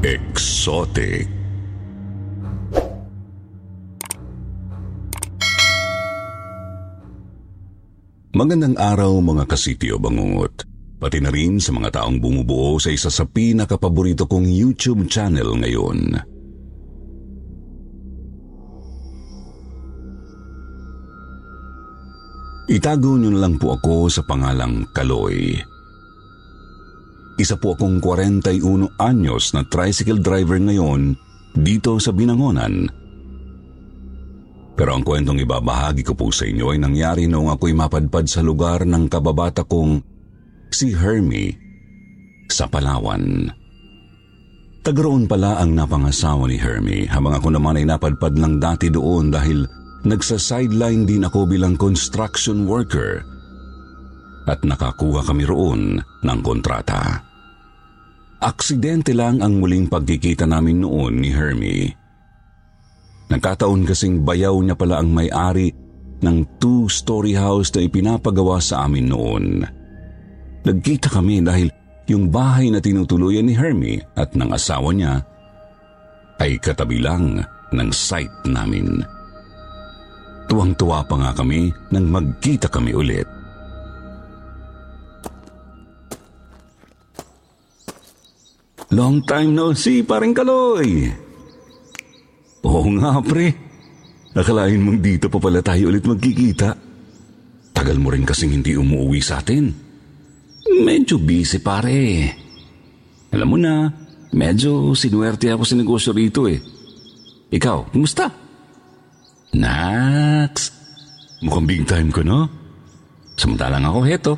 Exotic. Magandang araw mga kasityo bangungot. Pati na rin sa mga taong bumubuo sa isa sa pinakapaborito kong YouTube channel ngayon. Itago niyo na lang po ako sa pangalang Kaloy. Isa po akong 41 anyos na tricycle driver ngayon dito sa Binangonan. Pero ang kwentong ibabahagi ko po sa inyo ay nangyari noong ako'y mapadpad sa lugar ng kababata kong si Hermie sa Palawan. Tagaroon pala ang napangasawa ni Hermie habang ako naman ay napadpad lang dati doon dahil nagsa-sideline din ako bilang construction worker at nakakuha kami roon ng kontrata. Aksidente lang ang muling pagkikita namin noon ni Hermie. Nagkataon kasing bayaw niya pala ang may-ari ng two-story house na ipinapagawa sa amin noon. Nagkita kami dahil yung bahay na tinutuluyan ni Hermie at ng asawa niya ay katabi lang ng site namin. Tuwang-tuwa pa nga kami nang magkita kami ulit. Long time no see, paring kaloy. Oo nga, pre. Nakalain mong dito pa pala tayo ulit magkikita. Tagal mo rin kasing hindi umuwi sa atin. Medyo busy, pare. Alam mo na, medyo sinuwerte ako sa negosyo rito eh. Ikaw, kumusta? Nax, mukhang big time ko, no? Samantalang ako, heto.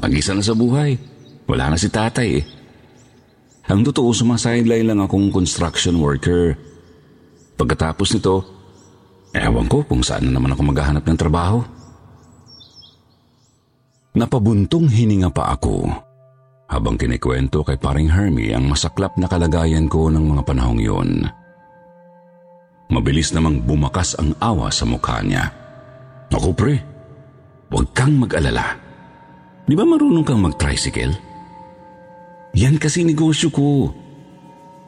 Mag-isa na sa buhay. Wala na si tatay eh. Ang totoo, sumasaylay lang akong construction worker. Pagkatapos nito, ewan ko kung saan na naman ako maghahanap ng trabaho. Napabuntong hininga pa ako habang kinikwento kay paring Hermie ang masaklap na kalagayan ko ng mga panahong yun. Mabilis namang bumakas ang awa sa mukha niya. Ako pre, huwag kang mag-alala. Di ba marunong kang mag-tricycle? Yan kasi negosyo ko.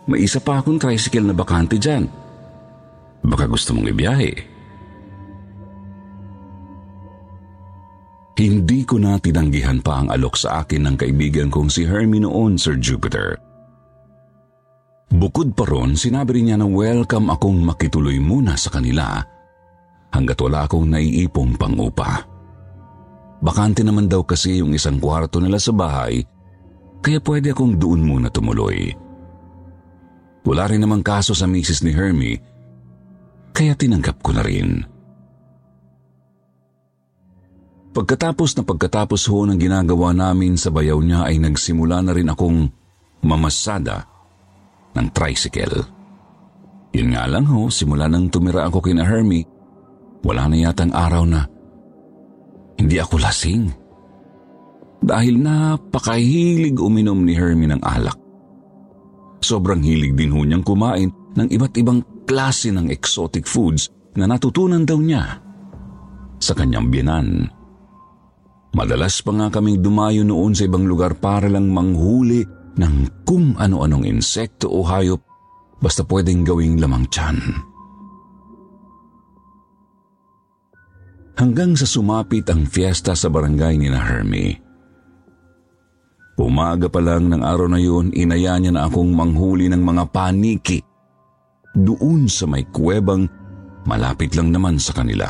May isa pa akong tricycle na bakante dyan. Baka gusto mong ibiyahe. Hindi ko na tinanggihan pa ang alok sa akin ng kaibigan kong si Hermie noon, Sir Jupiter. Bukod pa ron, sinabi rin niya na welcome akong makituloy muna sa kanila hanggat wala akong naiipong pangupa. Bakante naman daw kasi yung isang kwarto nila sa bahay, kaya pwede akong doon muna tumuloy. Wala rin namang kaso sa misis ni Hermie, kaya tinanggap ko na rin. Pagkatapos na pagkatapos ho ng ginagawa namin sa bayaw niya ay nagsimula na rin akong mamasada ng tricycle. Yun nga lang ho, simula nang tumira ako kina Hermie, wala na yatang araw na hindi ako lasing. Dahil napakahilig uminom ni Hermie ng alak. Sobrang hilig din ho niyang kumain ng iba't ibang klase ng exotic foods na natutunan daw niya sa kanyang biyanan. Madalas pa nga kaming dumayo noon sa ibang lugar para lang manghuli ng kung ano-anong insekto o hayop basta pwedeng gawing lamang tiyan. Hanggang sa sumapit ang fiesta sa barangay ni na Hermie. Umaga pa lang ng araw na yun, inaya niya na akong manghuli ng mga paniki doon sa may kuwebang malapit lang naman sa kanila.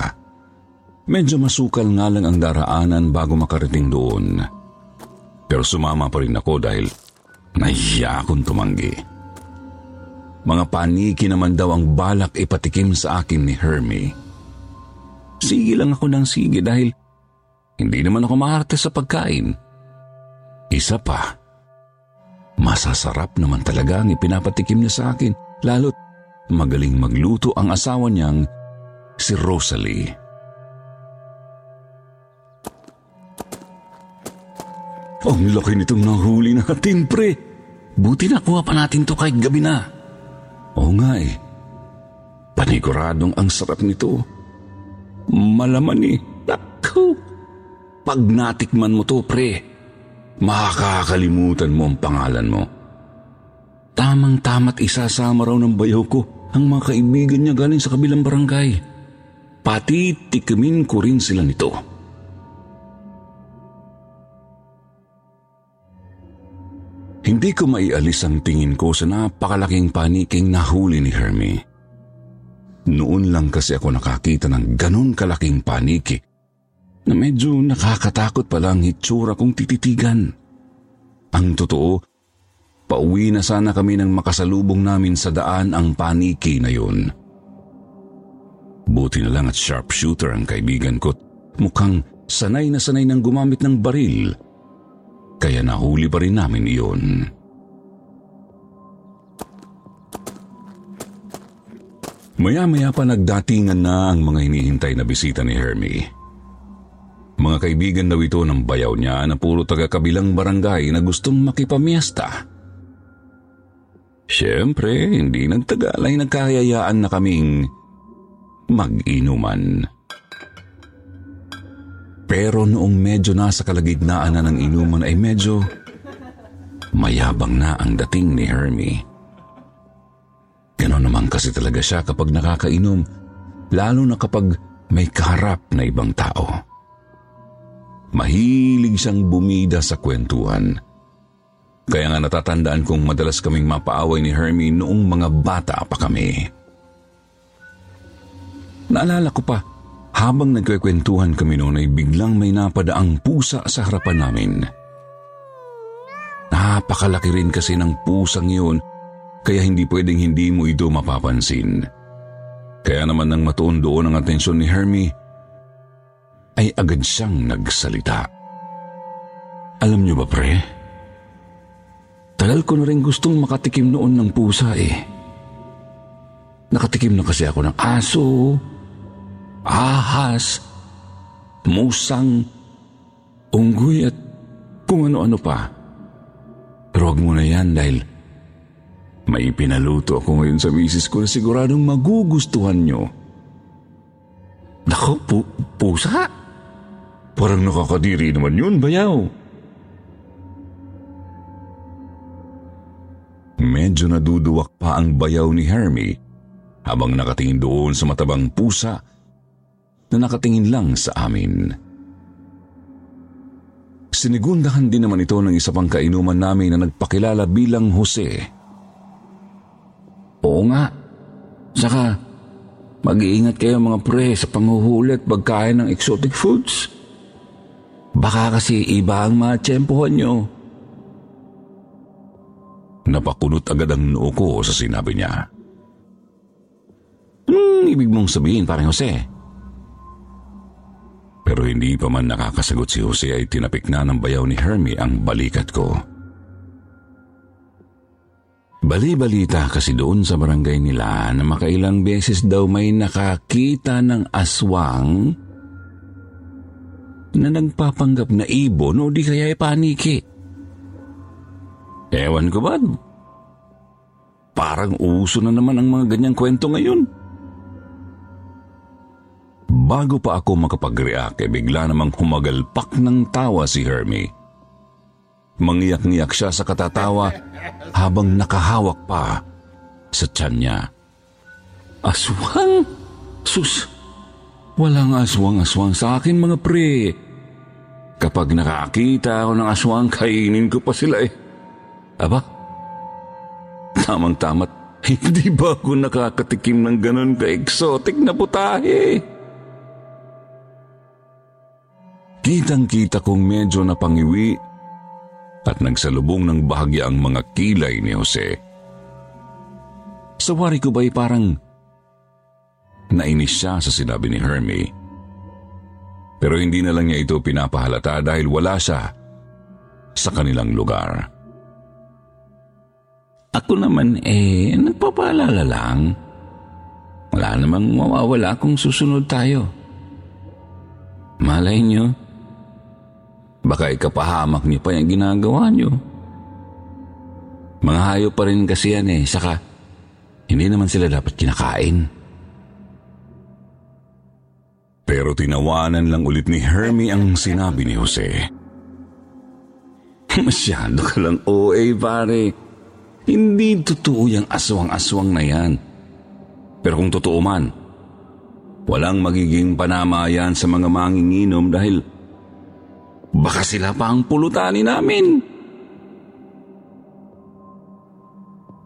Medyo masukal nga lang ang daraanan bago makarating doon. Pero sumama pa rin ako dahil nahiya akong tumanggi. Mga paniki naman daw ang balak ipatikim sa akin ni Hermie. sige lang ako ng sige dahil hindi naman ako maarte sa pagkain. Isa pa, masasarap naman talaga ang ipinapatikim niya sa akin, lalo't magaling magluto ang asawa niyang si Rosalie. Ang laki nitong nahuli natin, pre. Buti nakuha pa natin to kahit gabi na. Oo nga eh. Paniguradong ang sarap nito. Malaman eh. Naku! Pag natikman mo to, pre, makakalimutan mo ang pangalan mo. Tamang-tama't isasama raw ng bayaw ko ang mga kaibigan niya galing sa kabilang barangay. Pati tikimin ko rin sila nito. Hindi ko maialis ang tingin ko sa napakalaking paniking nahuli ni Hermie. Noon lang kasi ako nakakita ng ganun kalaking paniki na medyo nakakatakot pala ang hitsura kong tititigan. Ang totoo, pauwi na sana kami nang makasalubong namin sa daan ang paniki na yun. Buti na lang at sharpshooter ang kaibigan ko mukhang sanay na sanay nang gumamit ng baril kaya nahuli pa rin namin iyon. Maya-maya pa nagdatingan na ang mga hinihintay na bisita ni Hermie. Mga kaibigan daw ito ng bayaw niya na puro taga-kabilang barangay na gustong makipamiesta. Siyempre, hindi nagtagal ay nagkahayayaan na kaming mag-inuman. Pero noong medyo nasa kalagitnaan na ng inuman ay medyo mayabang na ang dating ni Hermie. Ganon naman kasi talaga siya kapag nakakainom, lalo na kapag may kaharap na ibang tao. Mahilig siyang bumida sa kwentuhan. Kaya nga natatandaan kong madalas kaming mapaaway ni Hermie noong mga bata pa kami. Naalala ko pa, habang nagkikwentuhan kami noon ay biglang may napadaang pusa sa harapan namin. Napakalaki rin kasi ng pusang yun kaya hindi pwedeng hindi mo ito mapapansin. Kaya naman nang matuon doon ang atensyon ni Hermie, ay agad siyang nagsalita. Alam niyo ba pre? Tagal ko na rin gustong makatikim noon ng pusa eh. Nakatikim na kasi ako ng aso, ahas, musang, unggoy at kung ano-ano pa. Pero huwag mo na yan dahil may pinaluto ako ngayon sa misis ko na siguradong magugustuhan nyo. Nako, pu- pusa? Parang nakakadiri naman yun, bayaw. Medyo naduduwak pa ang bayaw ni Hermie habang nakatingin doon sa matabang pusa na nakatingin lang sa amin. Sinigundahan din naman ito ng isa pang kainuman namin na nagpakilala bilang Jose. Oo nga. Saka, mag-iingat kayo mga pre sa panghuhuli at pagkain ng exotic foods. Baka kasi iba ang matsyempohan nyo. Napakunot agad ang noo ko sa sinabi niya. Anong ibig mong sabihin, parang Jose? Pero hindi pa man nakakasagot si Jose ay tinapik na ng bayaw ni Hermie ang balikat ko. Bali-balita kasi doon sa barangay nila na makailang beses daw may nakakita ng aswang na nagpapanggap na ibon o di kaya paniki. Ewan ko ba? Parang uso na naman ang mga ganyang kwento ngayon. Bago pa ako makapag-react, eh, bigla namang humagalpak ng tawa si Hermie. Mangiyak-ngiyak siya sa katatawa habang nakahawak pa sa tiyan niya. Aswang? Sus, walang aswang-aswang sa akin mga pre. Kapag nakakita ako ng aswang, kainin ko pa sila eh. Aba, tamang-tamat, hindi ba ako nakakatikim ng ganon ka-exotic na putahe? Kitang-kita kong medyo napangiwi at nagsalubong ng bahagya ang mga kilay ni Jose. Sa wari ko ba'y parang nainis siya sa sinabi ni Hermie Pero hindi na lang niya ito pinapahalata dahil wala siya sa kanilang lugar. Ako naman eh, nagpapaalala lang. Wala namang mawawala kung susunod tayo. Malay niyo, baka ikapahamak niyo pa yung ginagawa niyo. Mga hayop pa rin kasi yan eh, saka hindi naman sila dapat kinakain. Pero tinawanan lang ulit ni Hermie ang sinabi ni Jose. Masyado ka lang OA pare. Hindi totoo yung aswang-aswang na yan. Pero kung totoo man, walang magiging panama yan sa mga manginginom dahil baka sila pa ang pulutanin namin.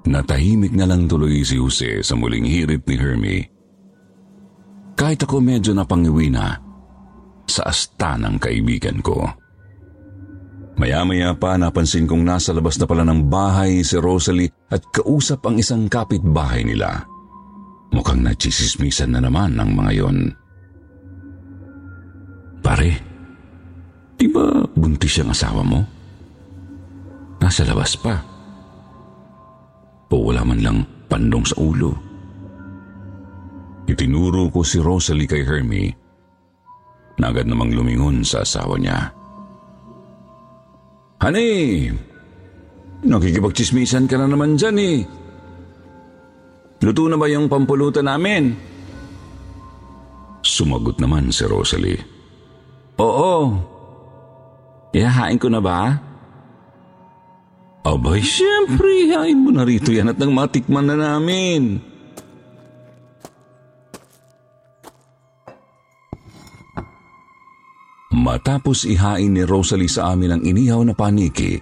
Natahimik na lang tuloy si Jose sa muling hirit ni Hermie. Kahit ako medyo napangiwi na sa asta ng kaibigan ko. Maya-maya pa napansin kong nasa labas na pala ng bahay si Rosalie at kausap ang isang kapitbahay nila. Mukhang nagsisismisan na naman ang mga yon. Pare, di ba buntis ang asawa mo? Nasa labas pa. O wala man lang pandong sa ulo. Itinuro ko si Rosalie kay Hermie na agad namang lumingon sa asawa niya. Honey, nakikipagchismisan ka na naman dyan eh. Luto na ba yung pampulutan namin? Sumagot naman si Rosalie. Oo. Ihahain ko na ba? Abay, siyempre, hain mo na rito yan at nang matikman na namin. Matapos ihain ni Rosalie sa amin ang inihaw na paniki,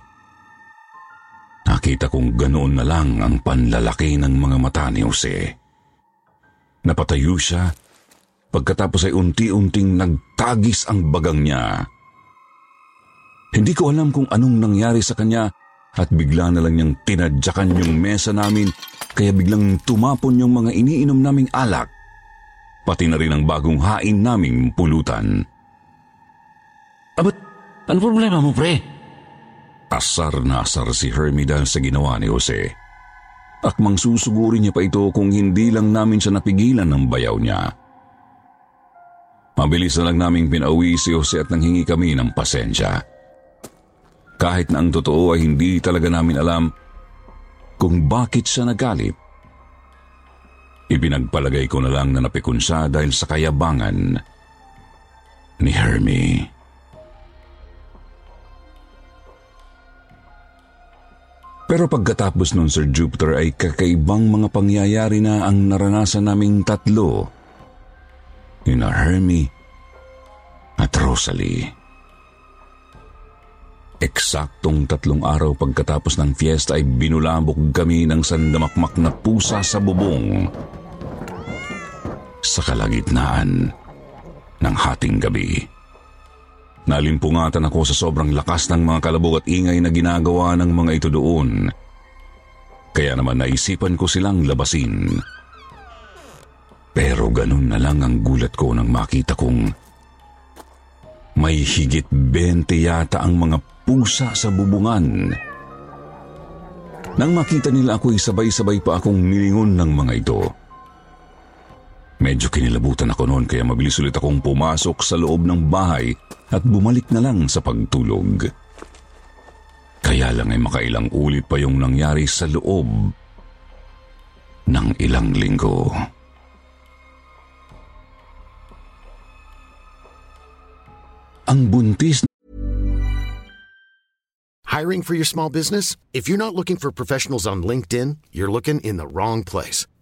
nakita kong ganoon na lang ang panlalaki ng mga mata ni Jose. Napatayo siya, pagkatapos ay unti-unting nagtagis ang bagang niya. Hindi ko alam kung anong nangyari sa kanya at bigla na lang niyang tinadyakan yung mesa namin kaya biglang tumapon yung mga iniinom naming alak, pati na rin ang bagong hain naming pulutan. Abot, ano problema mo, pre? Asar na asar si Hermie dahil sa ginawa ni Jose. Akmang susugurin niya pa ito kung hindi lang namin siya napigilan ng bayaw niya. Mabilis na lang naming pinauwi si Jose at nanghingi kami ng pasensya. Kahit na ang totoo ay hindi talaga namin alam kung bakit siya nagalit. Ipinagpalagay ko na lang na napikon siya dahil sa kayabangan ni Hermie. Pero pagkatapos nun Sir Jupiter ay kakaibang mga pangyayari na ang naranasan naming tatlo. Nina Hermie at Rosalie. Eksaktong tatlong araw pagkatapos ng fiesta ay binulabog kami ng sandamakmak na pusa sa bubong. Sa kalagitnaan ng hating gabi. Nalimpungatan ako sa sobrang lakas ng mga kalabog at ingay na ginagawa ng mga ito doon. Kaya naman naisipan ko silang labasin. Pero ganun na lang ang gulat ko nang makita kong may higit 20 yata ang mga pusa sa bubungan. Nang makita nila ako'y sabay-sabay pa akong nilingon ng mga ito. Medyo kinilabutan ako noon kaya mabilis ulit akong pumasok sa loob ng bahay at bumalik na lang sa pagtulog. Kaya lang ay makailang ulit pa yung nangyari sa loob ng ilang linggo. Ang buntis Hiring for your small business? If you're not looking for professionals on LinkedIn, you're looking in the wrong place.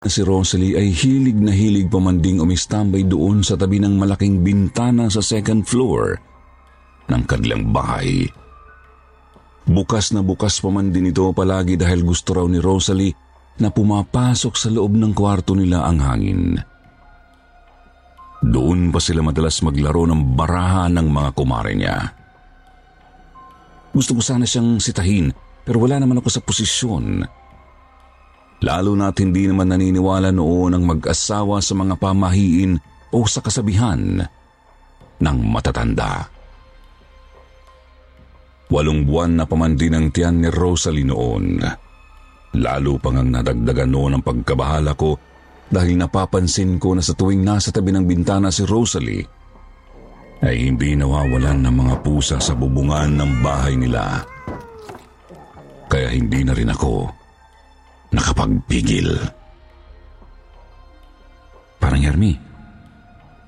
Si Rosalie ay hilig na hilig pamanding umistambay doon sa tabi ng malaking bintana sa second floor ng kanilang bahay. Bukas na bukas pa man din ito palagi dahil gusto raw ni Rosalie na pumapasok sa loob ng kwarto nila ang hangin. Doon pa sila madalas maglaro ng baraha ng mga kumare niya. Gusto ko sana siyang sitahin pero wala naman ako sa posisyon. Lalo na't hindi naman naniniwala noon ang mag-asawa sa mga pamahiin o sa kasabihan ng matatanda. Walong buwan na pamandin ang tiyan ni Rosalie noon. Lalo pang ang nadagdagan noon ang pagkabahala ko dahil napapansin ko na sa tuwing nasa tabi ng bintana si Rosalie ay hindi nawawalan ng mga pusa sa bubungan ng bahay nila. Kaya hindi na rin ako nakapagpigil. Parang Hermi,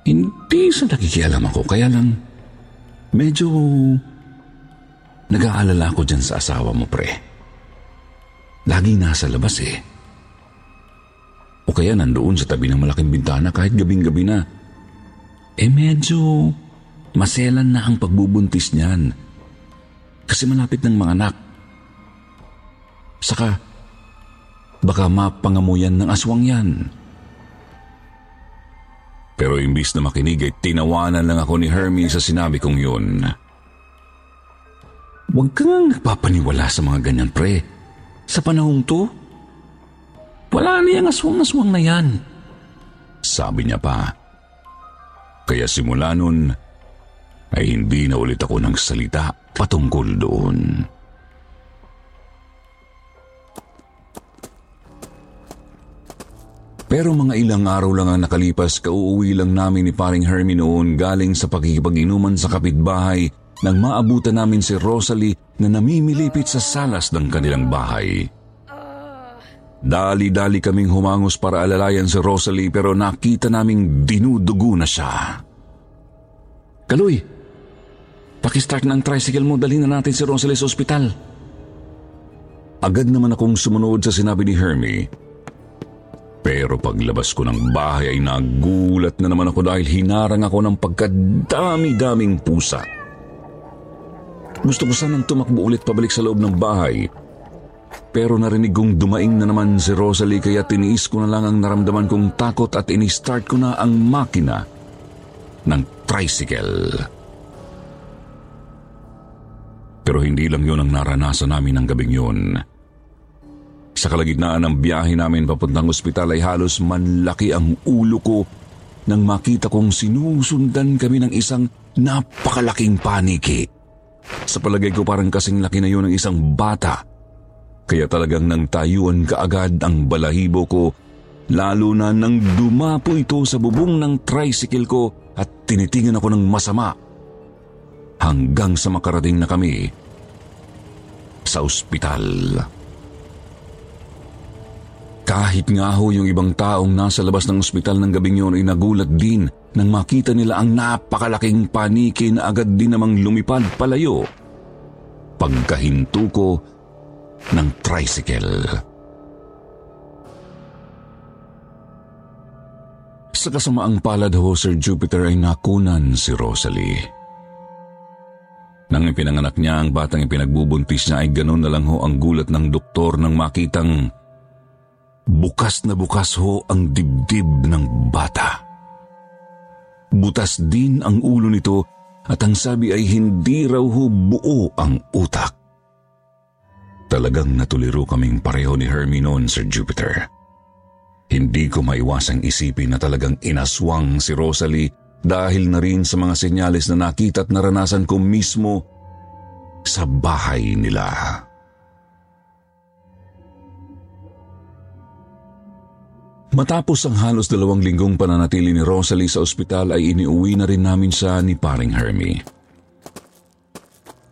hindi sa nakikialam ako, kaya lang medyo nag-aalala ako dyan sa asawa mo, pre. Lagi nasa labas eh. O kaya nandoon sa tabi ng malaking bintana kahit gabing-gabi na. Eh medyo maselan na ang pagbubuntis niyan. Kasi malapit ng mga anak. Saka, baka mapangamuyan ng aswang yan. Pero imbis na makinig ay tinawanan lang ako ni Hermie sa sinabi kong yun. Huwag kang nagpapaniwala sa mga ganyan, pre. Sa panahong to, wala niyang aswang-aswang na yan. Sabi niya pa. Kaya simula nun, ay hindi na ulit ako ng salita patungkol doon. Pero mga ilang araw lang ang nakalipas, kauuwi lang namin ni paring Hermie noon galing sa pakikipag-inuman sa kapitbahay nang maabutan namin si Rosalie na namimilipit sa salas ng kanilang bahay. Dali-dali kaming humangos para alalayan si Rosalie pero nakita naming dinudugo na siya. Kaloy, pakistart ng tricycle mo, dalhin na natin si Rosalie sa ospital. Agad naman akong sumunod sa sinabi ni Hermie. Pero paglabas ko ng bahay ay nagulat na naman ako dahil hinarang ako ng pagkadami-daming pusa. Gusto ko sanang tumakbo ulit pabalik sa loob ng bahay. Pero narinig kong dumaing na naman si Rosalie kaya tiniis ko na lang ang naramdaman kong takot at ini-start ko na ang makina ng tricycle. Pero hindi lang yun ang naranasan namin ng gabing yun. Sa kalagitnaan ng biyahe namin papuntang ospital ay halos manlaki ang ulo ko nang makita kong sinusundan kami ng isang napakalaking paniki. Sa palagay ko parang kasing laki na yun ng isang bata. Kaya talagang nang tayuan kaagad ang balahibo ko lalo na nang dumapo ito sa bubong ng tricycle ko at tinitingnan ako ng masama hanggang sa makarating na kami sa ospital. Kahit nga ho yung ibang taong nasa labas ng ospital ng gabing yun ay nagulat din nang makita nila ang napakalaking paniki na agad din namang lumipad palayo pagkahinto ko ng tricycle. Sa kasamaang palad ho, Sir Jupiter ay nakunan si Rosalie. Nang ipinanganak niya ang batang ipinagbubuntis niya ay ganun na lang ho ang gulat ng doktor nang makitang bukas na bukas ho ang dibdib ng bata. Butas din ang ulo nito at ang sabi ay hindi raw ho buo ang utak. Talagang natuliro kaming pareho ni Hermie noon, Sir Jupiter. Hindi ko maiwasang isipin na talagang inaswang si Rosalie dahil na rin sa mga senyales na nakita at naranasan ko mismo sa bahay nila. Matapos ang halos dalawang linggong pananatili ni Rosalie sa ospital ay iniuwi na rin namin siya ni paring Hermie.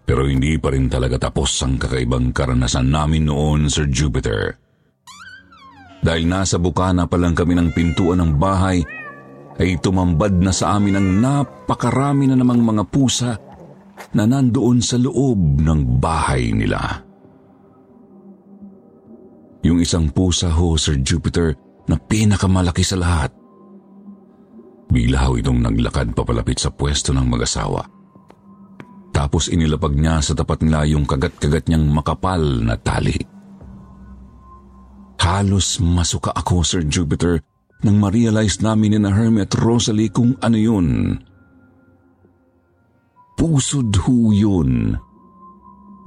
Pero hindi pa rin talaga tapos ang kakaibang karanasan namin noon, Sir Jupiter. Dahil nasa bukana pa lang kami ng pintuan ng bahay, ay tumambad na sa amin ang napakarami na namang mga pusa na nandoon sa loob ng bahay nila. Yung isang pusa ho, Sir Jupiter, na pinakamalaki sa lahat. Bigla ho itong naglakad papalapit sa pwesto ng mag-asawa. Tapos inilapag niya sa tapat nila yung kagat-kagat niyang makapal na tali. Halos masuka ako, Sir Jupiter, nang ma-realize namin ni na Hermie Rosalie kung ano yun. Pusod ho yun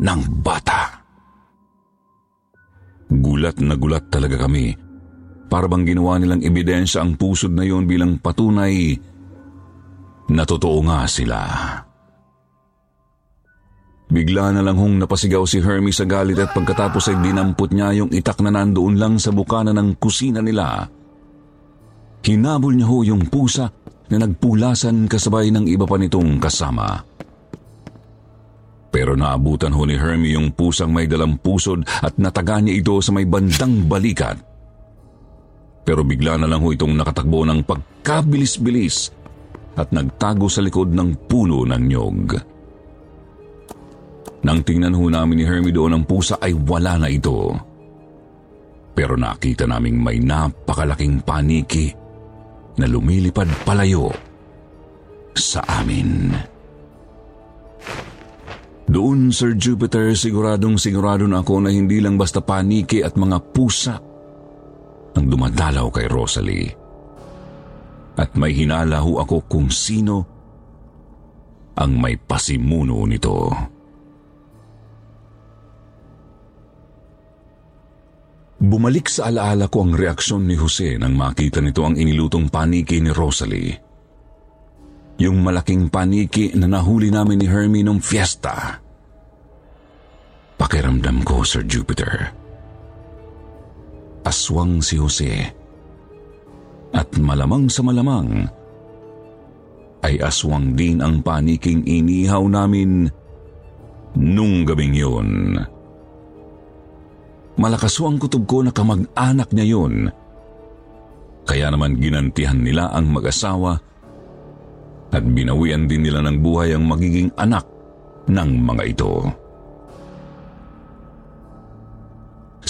ng bata. Gulat na gulat talaga kami para bang ginawa nilang ebidensya ang pusod na yon bilang patunay na totoo nga sila. Bigla na lang hong napasigaw si Hermie sa galit at pagkatapos ay dinampot niya yung itak na nandoon lang sa bukana ng kusina nila. Hinabol niya ho yung pusa na nagpulasan kasabay ng iba pa nitong kasama. Pero naabutan ho ni Hermie yung pusang may dalang pusod at nataga niya ito sa may bandang balikat. Pero bigla na lang ho itong nakatakbo ng pagkabilis-bilis at nagtago sa likod ng puno ng nyog. Nang tingnan ho namin ni Hermie doon ang pusa ay wala na ito. Pero nakita naming may napakalaking paniki na lumilipad palayo sa amin. Doon, Sir Jupiter, siguradong sigurado na ako na hindi lang basta paniki at mga pusa ang dumadalaw kay Rosalie. At may hinala ho ako kung sino ang may pasimuno nito. Bumalik sa alaala ko ang reaksyon ni Jose nang makita nito ang inilutong paniki ni Rosalie. Yung malaking paniki na nahuli namin ni Hermie nung fiesta. Pakiramdam ko, Sir Jupiter aswang si Jose. At malamang sa malamang, ay aswang din ang paniking inihaw namin nung gabing yun. Malakas ang kutob ko na kamag-anak niya yun. Kaya naman ginantihan nila ang mag-asawa at binawian din nila ng buhay ang magiging anak ng mga ito.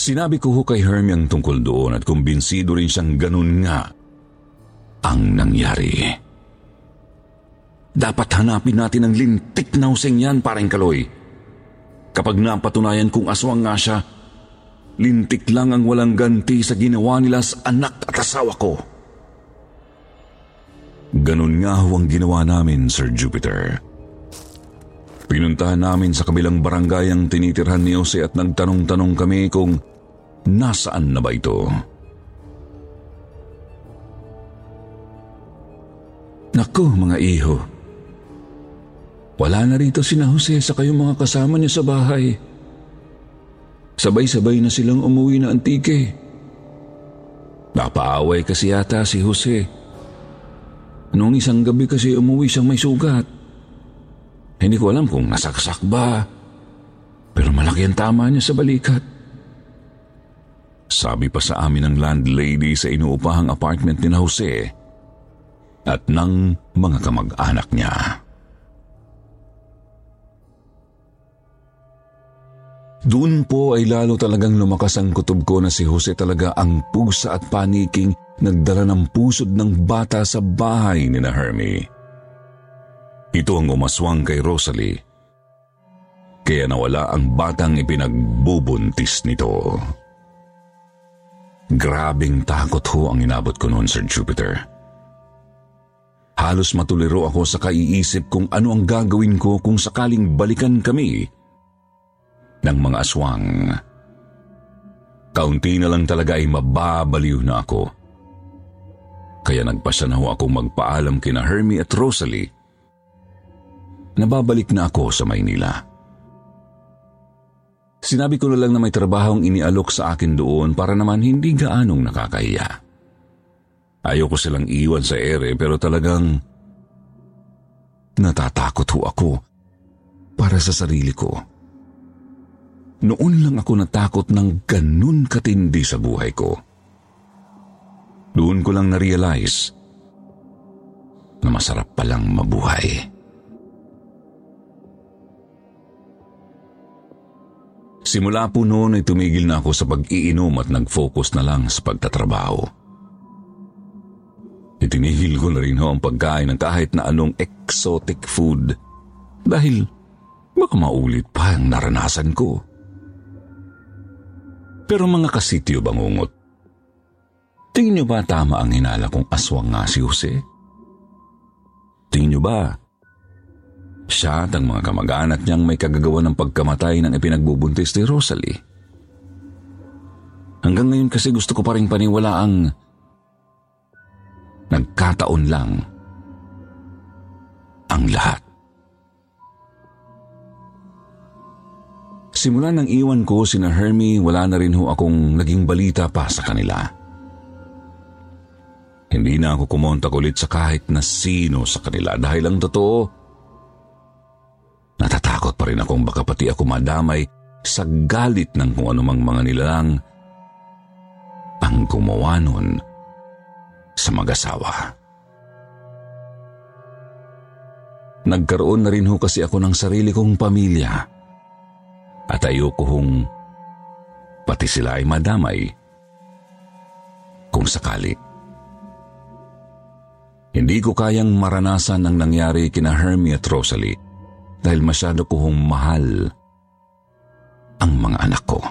Sinabi ko ho kay Hermie ang tungkol doon at kumbinsido rin siyang ganun nga ang nangyari. Dapat hanapin natin ang lintik na huseng yan, parang kaloy. Kapag napatunayan kong aswang nga siya, lintik lang ang walang ganti sa ginawa nila sa anak at asawa ko. Ganun nga ho ang ginawa namin, Sir Jupiter. Pinuntahan namin sa kabilang barangay ang tinitirhan ni Jose at nagtanong-tanong kami kung nasaan na ba ito. Naku, mga iho. Wala na rito si na Jose sa kayong mga kasama niya sa bahay. Sabay-sabay na silang umuwi na antike. Napaaway kasi yata si Jose. Noong isang gabi kasi umuwi siyang may sugat. Hindi ko alam kung nasaksak ba. Pero malaki ang tama niya sa balikat. Sabi pa sa amin ng landlady sa inuupahang apartment ni na Jose at ng mga kamag-anak niya. Doon po ay lalo talagang lumakas ang kutob ko na si Jose talaga ang pusa at paniking nagdala ng pusod ng bata sa bahay ni na Hermie. Ito ang umaswang kay Rosalie. Kaya nawala ang batang ipinagbubuntis nito. Grabing takot ho ang inabot ko noon, Sir Jupiter. Halos matuliro ako sa kaiisip kung ano ang gagawin ko kung sakaling balikan kami ng mga aswang. Kaunti na lang talaga ay mababaliw na ako. Kaya nagpasya na ho akong magpaalam kina Hermie at Rosalie Nababalik na ako sa Maynila. Sinabi ko na lang na may trabahong inialok sa akin doon para naman hindi gaanong nakakahiya. Ayoko silang iwan sa ere pero talagang natatakot ho ako para sa sarili ko. Noon lang ako natakot ng ganun katindi sa buhay ko. Doon ko lang na-realize na masarap palang mabuhay. Simula po noon ay tumigil na ako sa pag-iinom at nag-focus na lang sa pagtatrabaho. Itinigil ko na rin ho ang pagkain ng kahit na anong exotic food dahil baka maulit pa ang naranasan ko. Pero mga kasityo bangungot, tingin niyo ba tama ang hinala kong aswang nga si Jose? Tingin niyo ba siya at ang mga kamag-anak niyang may kagagawa ng pagkamatay ng ipinagbubuntis ni Rosalie. Hanggang ngayon kasi gusto ko pa rin paniwala ang nagkataon lang ang lahat. Simula nang iwan ko sina Hermie, wala na rin ho akong naging balita pa sa kanila. Hindi na ako kumontak ulit sa kahit na sino sa kanila dahil ang totoo, Natatakot pa rin akong baka pati ako madamay sa galit ng kung anumang mga nilalang ang gumawa nun sa mag-asawa. Nagkaroon na rin ho kasi ako ng sarili kong pamilya at ayoko hong pati sila ay madamay kung sakali. Hindi ko kayang maranasan ang nangyari kina Hermie at Rosalie dahil masyado ko hong mahal ang mga anak ko.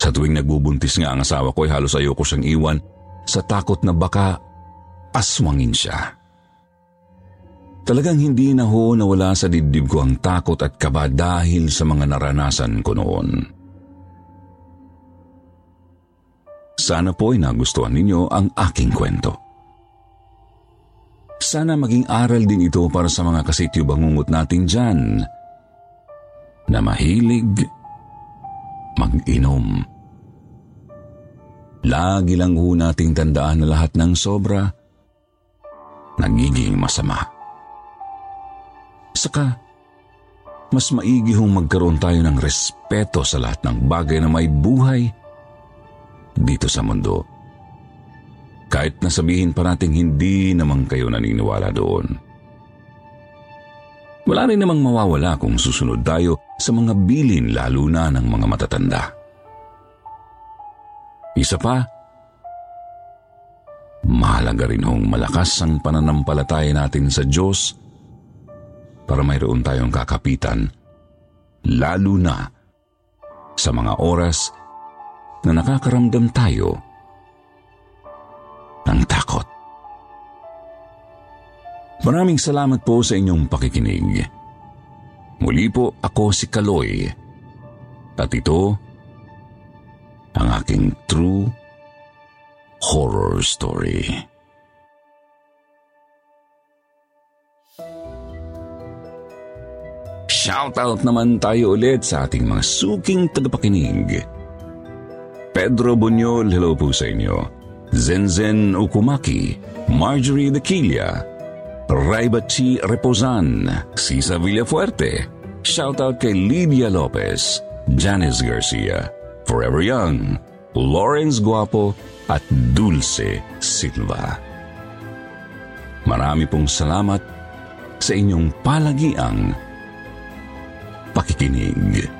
Sa tuwing nagbubuntis nga ang asawa ko ay halos ayoko siyang iwan sa takot na baka aswangin siya. Talagang hindi na ho nawala sa dibdib ko ang takot at kaba dahil sa mga naranasan ko noon. Sana po ay nagustuhan ninyo ang aking kwento. Sana maging aral din ito para sa mga kasityo bangungot natin dyan na mahilig mag-inom. Lagi lang ho nating tandaan na lahat ng sobra nagiging masama. Saka, mas maigi hong magkaroon tayo ng respeto sa lahat ng bagay na may buhay dito sa mundo. Kahit nasabihin pa natin hindi naman kayo naniniwala doon. Wala rin namang mawawala kung susunod tayo sa mga bilin lalo na ng mga matatanda. Isa pa, mahalaga rin hong malakas ang pananampalataya natin sa Diyos para mayroon tayong kakapitan, lalo na sa mga oras na nakakaramdam tayo Maraming salamat po sa inyong pakikinig. Muli po ako si Kaloy at ito ang aking true horror story. Shoutout naman tayo ulit sa ating mga suking tagapakinig. Pedro Bunyol, hello po sa inyo. Zenzen Ukumaki, Marjorie Dequilia, Raibachi Reposan, Cisa Villafuerte, shoutout kay Lydia Lopez, Janice Garcia, Forever Young, Lawrence Guapo at Dulce Silva. Marami pong salamat sa inyong palagiang pakikinig.